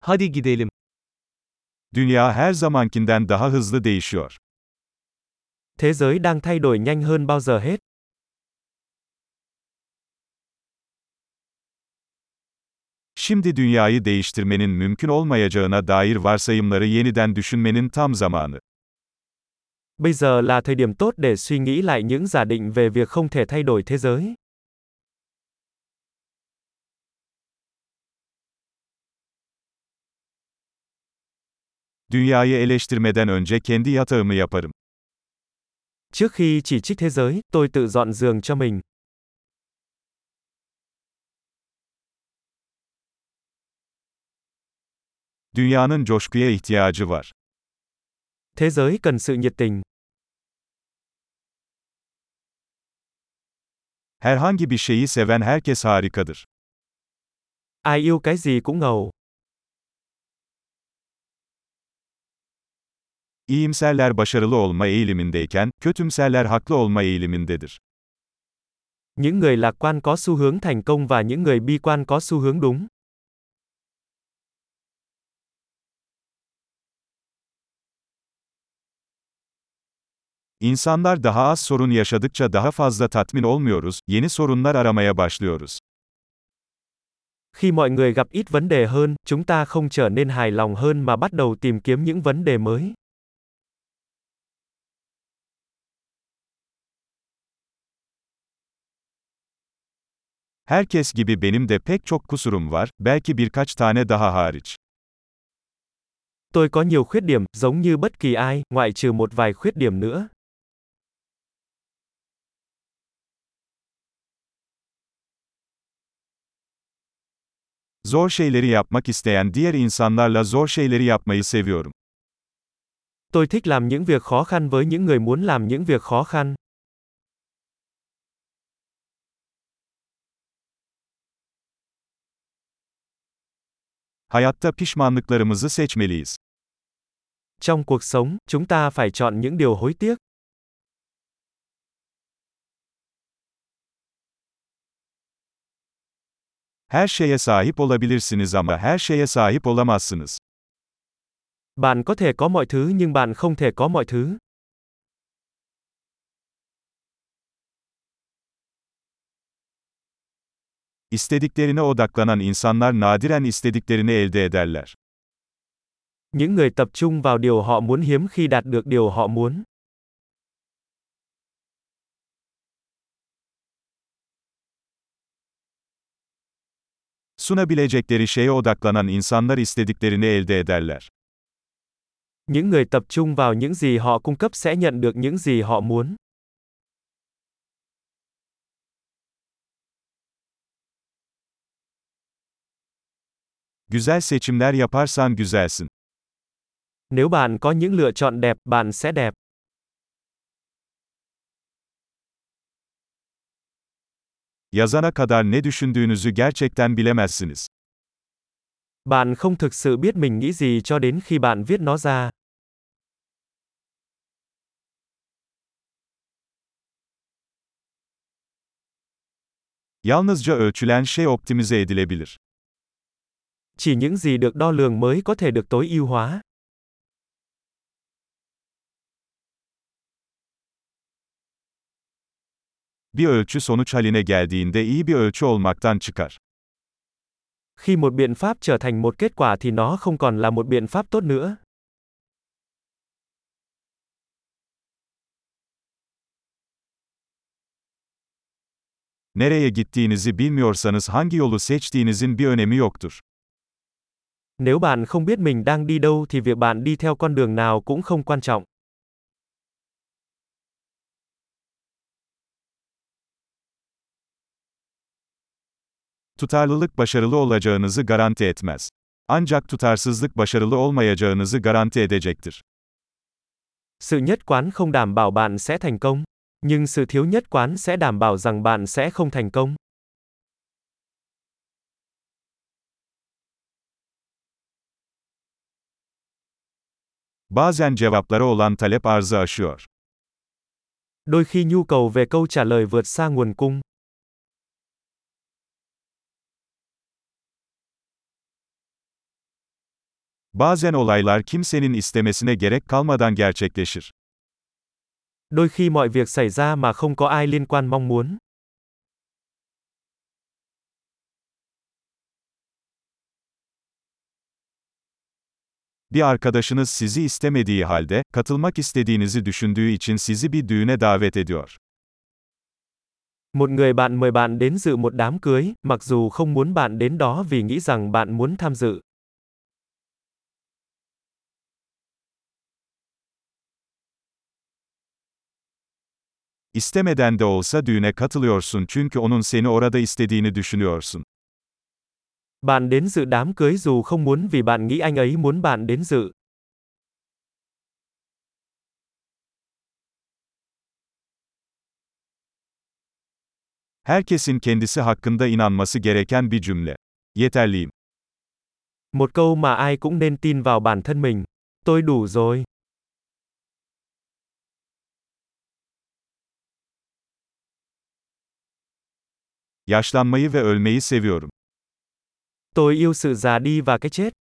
Hadi gidelim. Dünya her zamankinden daha hızlı değişiyor. Thế giới đang thay đổi nhanh hơn bao giờ hết. Şimdi dünyayı değiştirmenin mümkün olmayacağına dair varsayımları yeniden düşünmenin tam zamanı. Bây giờ là thời điểm tốt để suy nghĩ lại những giả định về việc không thể thay đổi thế giới. Dünyayı eleştirmeden önce kendi yatağımı yaparım. Trước khi chỉ trích thế giới, tôi tự dọn giường cho mình. Dünyanın coşkuya ihtiyacı var. Thế giới cần sự nhiệt tình. Herhangi bir şeyi seven herkes harikadır. Ai yêu cái gì cũng ngầu. İyimserler başarılı olma eğilimindeyken, kötümserler haklı olma eğilimindedir. Những người lạc quan có xu hướng thành công và những người bi quan có xu hướng đúng. İnsanlar daha az sorun yaşadıkça daha fazla tatmin olmuyoruz, yeni sorunlar aramaya başlıyoruz. Khi mọi người gặp ít vấn đề hơn, chúng ta không trở nên hài lòng hơn mà bắt đầu tìm kiếm những vấn đề mới. Herkes gibi benim de pek çok kusurum var, belki birkaç tane daha hariç. Tôi có nhiều khuyết điểm, giống như bất kỳ ai, ngoại trừ một vài khuyết điểm nữa. Zor şeyleri yapmak isteyen diğer insanlarla zor şeyleri yapmayı seviyorum. Tôi thích làm những việc khó khăn với những người muốn làm những việc khó khăn. Hayatta pişmanlıklarımızı seçmeliyiz. Trong cuộc sống, chúng ta phải chọn những điều hối tiếc. Her şeye sahip olabilirsiniz ama her şeye sahip olamazsınız. Bạn có thể có mọi thứ nhưng bạn không thể có mọi thứ. İstediklerine odaklanan insanlar nadiren istediklerini elde ederler. Những người tập trung vào điều họ muốn hiếm khi đạt được điều họ muốn. Sunabilecekleri şeye odaklanan insanlar istediklerini elde ederler. Những người tập trung vào những gì họ cung cấp sẽ nhận được những gì họ muốn. Güzel seçimler yaparsan güzelsin. Nếu bạn có những lựa chọn đẹp, bạn sẽ đẹp. Yazana kadar ne düşündüğünüzü gerçekten bilemezsiniz. Bạn không thực sự biết mình nghĩ gì cho đến khi bạn viết nó ra. Yalnızca ölçülen şey optimize edilebilir. Chỉ những gì được đo lường mới có thể được tối ưu hóa. Bir ölçü sonuç haline geldiğinde iyi bir ölçü olmaktan çıkar. Khi một biện pháp trở thành một kết quả thì nó không còn là một biện pháp tốt nữa. Nereye gittiğinizi bilmiyorsanız hangi yolu seçtiğinizin bir önemi yoktur. Nếu bạn không biết mình đang đi đâu thì việc bạn đi theo con đường nào cũng không quan trọng. Tutarlılık başarılı olacağınızı garanti etmez. Ancak tutarsızlık başarılı olmayacağınızı garanti edecektir. Sự nhất quán không đảm bảo bạn sẽ thành công, nhưng sự thiếu nhất quán sẽ đảm bảo rằng bạn sẽ không thành công. Bazen cevaplara olan talep arzı aşıyor. Đôi khi nhu cầu về câu trả lời vượt xa nguồn cung. Bazen olaylar kimsenin istemesine gerek kalmadan gerçekleşir. Đôi khi mọi việc xảy ra mà không có ai liên quan mong muốn. Bir arkadaşınız sizi istemediği halde, katılmak istediğinizi düşündüğü için sizi bir düğüne davet ediyor. Một người bạn mời bạn đến dự một đám cưới, mặc dù không muốn bạn đến đó vì nghĩ rằng bạn muốn tham dự. İstemeden de olsa düğüne katılıyorsun çünkü onun seni orada istediğini düşünüyorsun. Bạn đến dự đám cưới dù không muốn vì bạn nghĩ anh ấy muốn bạn đến dự. Herkesin kendisi hakkında inanması gereken bir cümle. Yeterliyim. Một câu mà ai cũng nên tin vào bản thân mình. Tôi đủ rồi. Yaşlanmayı ve ölmeyi seviyorum. Tôi yêu sự già đi và cái chết.